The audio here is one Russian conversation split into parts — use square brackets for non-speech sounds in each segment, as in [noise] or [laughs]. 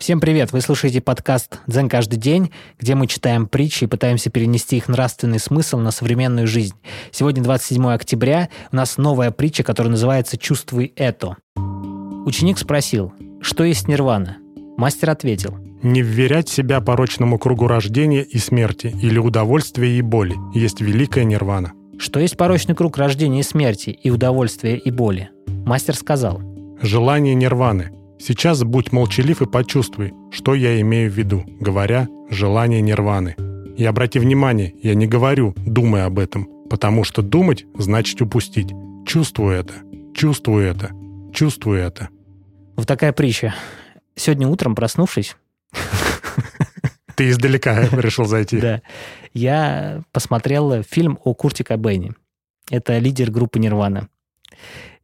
Всем привет! Вы слушаете подкаст «Дзен каждый день», где мы читаем притчи и пытаемся перенести их нравственный смысл на современную жизнь. Сегодня 27 октября, у нас новая притча, которая называется «Чувствуй это». Ученик спросил, что есть нирвана? Мастер ответил, Не вверять себя порочному кругу рождения и смерти или удовольствия и боли. Есть великая нирвана. что есть порочный круг рождения и смерти и удовольствия и боли. Мастер сказал, Желание нирваны. Сейчас будь молчалив и почувствуй, что я имею в виду, говоря «желание нирваны». И обрати внимание, я не говорю «думай об этом», потому что думать значит упустить. Чувствую это, чувствую это, чувствую это. вот такая притча. Сегодня утром, проснувшись, Ты издалека решил зайти. Да. Я посмотрел фильм о Курте Кобейне. Это лидер группы Нирвана.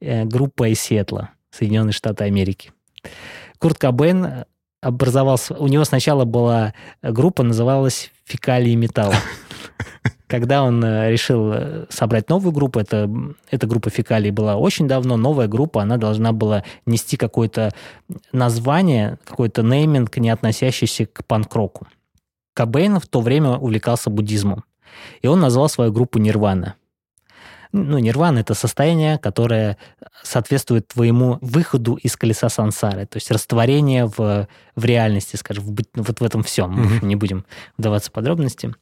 Э, Группа из Сиэтла, Соединенные Штаты Америки. Курт Кобейн образовался... У него сначала была группа, называлась «Фекалии металла». [laughs] Когда он э, решил э, собрать новую группу, это, эта группа фекалий была очень давно, новая группа, она должна была нести какое-то название, какой-то нейминг, не относящийся к панк-року. Кобейн в то время увлекался буддизмом. И он назвал свою группу Нирвана. Ну, нирвана — это состояние, которое соответствует твоему выходу из колеса сансары, то есть растворение в, в реальности, скажем, в, вот в этом всем. Мы Мгм. не будем вдаваться в подробности.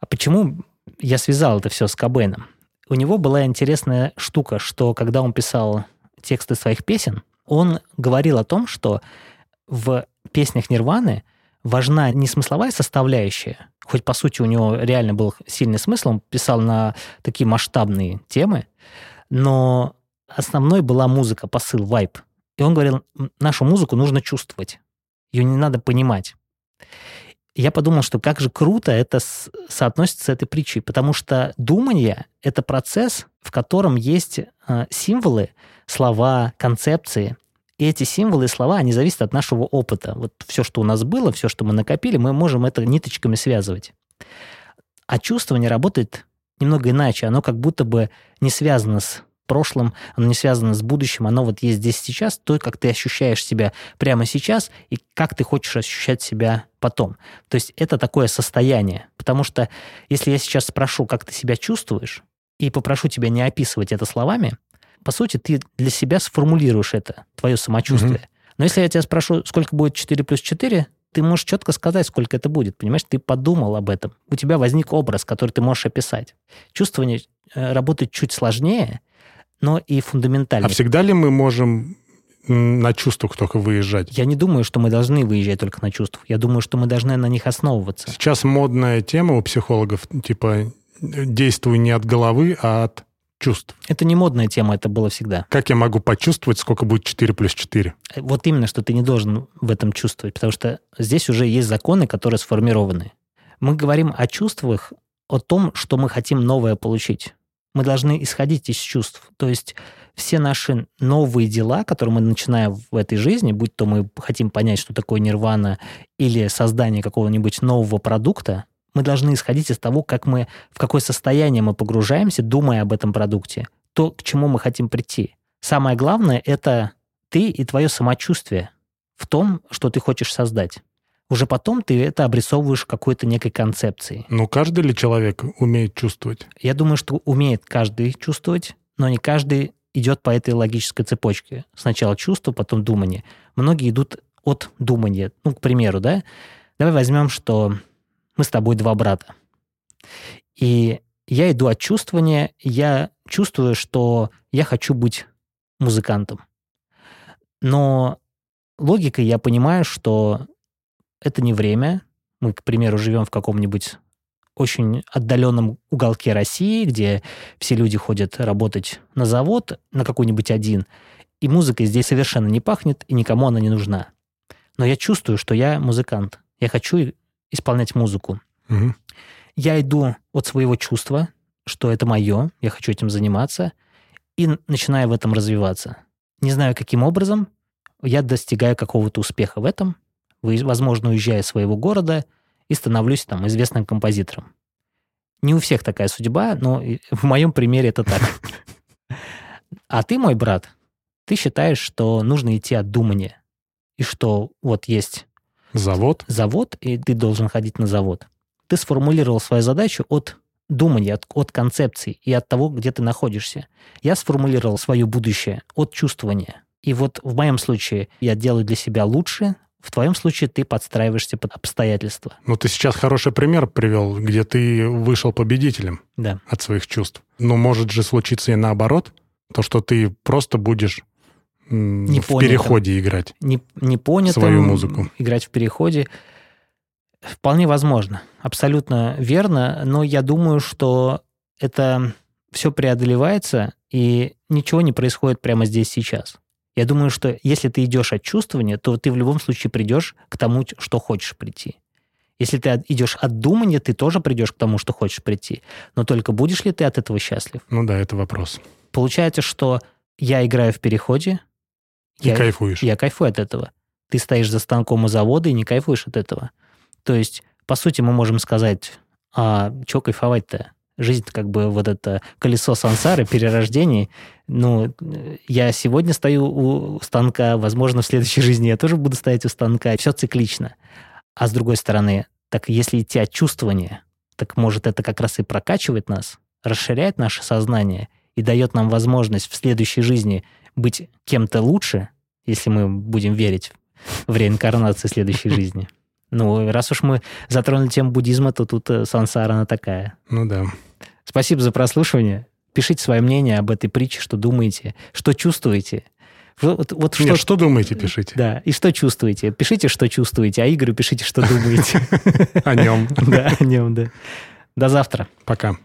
А почему я связал это все с Кобейном? У него была интересная штука, что когда он писал тексты своих песен, он говорил о том, что в песнях Нирваны важна не смысловая составляющая, хоть по сути у него реально был сильный смысл, он писал на такие масштабные темы, но основной была музыка, посыл, вайб. И он говорил, «М, нашу музыку нужно чувствовать, ее не надо понимать. Я подумал, что как же круто это соотносится с этой притчей, потому что думание — это процесс, в котором есть э, символы, слова, концепции, и эти символы и слова, они зависят от нашего опыта. Вот все, что у нас было, все, что мы накопили, мы можем это ниточками связывать. А чувствование работает немного иначе. Оно как будто бы не связано с прошлым, оно не связано с будущим, оно вот есть здесь сейчас, то, как ты ощущаешь себя прямо сейчас и как ты хочешь ощущать себя потом. То есть это такое состояние. Потому что если я сейчас спрошу, как ты себя чувствуешь, и попрошу тебя не описывать это словами, по сути, ты для себя сформулируешь это, твое самочувствие. Но если я тебя спрошу, сколько будет 4 плюс 4, ты можешь четко сказать, сколько это будет. Понимаешь, ты подумал об этом. У тебя возник образ, который ты можешь описать. Чувствование э, работает чуть сложнее, но и фундаментально. А всегда ли мы можем на чувствах только выезжать? Я не думаю, что мы должны выезжать только на чувствах. Я думаю, что мы должны на них основываться. Сейчас модная тема у психологов, типа действуй не от головы, а от чувств. Это не модная тема, это было всегда. Как я могу почувствовать, сколько будет 4 плюс 4? Э, Вот именно, что ты не должен в этом чувствовать, потому что здесь уже есть законы, которые сформированы. Мы говорим о чувствах, о том, что мы хотим новое получить. Мы должны исходить из чувств. То есть все наши новые дела, которые мы начинаем в этой жизни, будь то мы хотим понять, что такое нирвана, или создание какого-нибудь нового продукта, мы должны исходить из того, как мы, в какое состояние мы погружаемся, думая об этом продукте, то, к чему мы хотим прийти. Самое главное — это ты и твое самочувствие в том, что ты хочешь создать. Уже потом ты это обрисовываешь какой-то некой концепцией. Ну, каждый ли человек умеет чувствовать? Я думаю, что умеет каждый чувствовать, но не каждый идет по этой логической цепочке. Сначала чувство, потом думание. Многие идут от думания. Ну, к примеру, да? Давай возьмем, что мы с тобой два брата. И я иду от чувствования, я чувствую, что я хочу быть музыкантом. Но логикой я понимаю, что это не время. Мы, к примеру, живем в каком-нибудь очень отдаленном уголке России, где все люди ходят работать на завод, на какой-нибудь один, и музыка здесь совершенно не пахнет, и никому она не нужна. Но я чувствую, что я музыкант. Я хочу исполнять музыку. Мгм. Я иду от своего чувства, что это мое, я хочу этим заниматься, и начинаю в этом развиваться. Не знаю, каким образом, я достигаю какого-то успеха в этом, возможно, уезжаю из своего города и становлюсь там известным композитором. Не у всех такая судьба, но [laughs] в моем примере это так. А ты, мой брат, ты считаешь, что нужно идти от думания. и что вот есть Завод? завод, и ты должен ходить на завод. Ты сформулировал свою задачу от думания, от, от концепции и от того, где ты находишься. Я сформулировал свое будущее от чувствования. И вот в моем случае я делаю для себя лучше, в твоем случае ты подстраиваешься под обстоятельства. Ну, ты сейчас хороший пример привел, где ты вышел победителем Да. от своих чувств. Но может же случиться и наоборот, то, что ты просто будешь Не в понятым. переходе играть. Не, не понятым, Свою музыку. играть в переходе. Вполне возможно. Абсолютно верно. Но я думаю, что это все преодолевается, и ничего не происходит прямо здесь сейчас. Я думаю, что если ты идешь от чувствования, то ты в любом случае придешь к тому, что хочешь прийти. Если ты идешь от думания, ты тоже придешь к тому, что хочешь прийти. Но только будешь ли ты от этого счастлив? Ну да, это вопрос. Получается, что я играю в переходе, И я, кайфуешь. я кайфую от этого. Ты стоишь за станком у завода и не кайфуешь от этого. То есть, по сути, мы можем сказать, а что кайфовать-то? Жизнь как бы вот это колесо сансары, перерождений. Ну, я сегодня стою у станка, возможно, в следующей жизни я тоже буду стоять у станка. Все циклично. А с другой стороны, так если идти от чувствования, так может это как раз и прокачивает нас, расширяет наше сознание и дает нам возможность в следующей жизни быть кем-то лучше, если мы будем верить в реинкарнацию следующей [laughs] жизни. Ну, раз уж мы затронули тему буддизма, то тут э, сансара она такая. Ну да. Спасибо за прослушивание. Пишите свое мнение об этой притче, что думаете, что чувствуете. Вот, вот что, Нет, что думаете, пишите Да, и что чувствуете. Пишите, что чувствуете, а Игорю пишите, что думаете. [laughs] о нем. [laughs] Да, о нем, да. До завтра. Пока.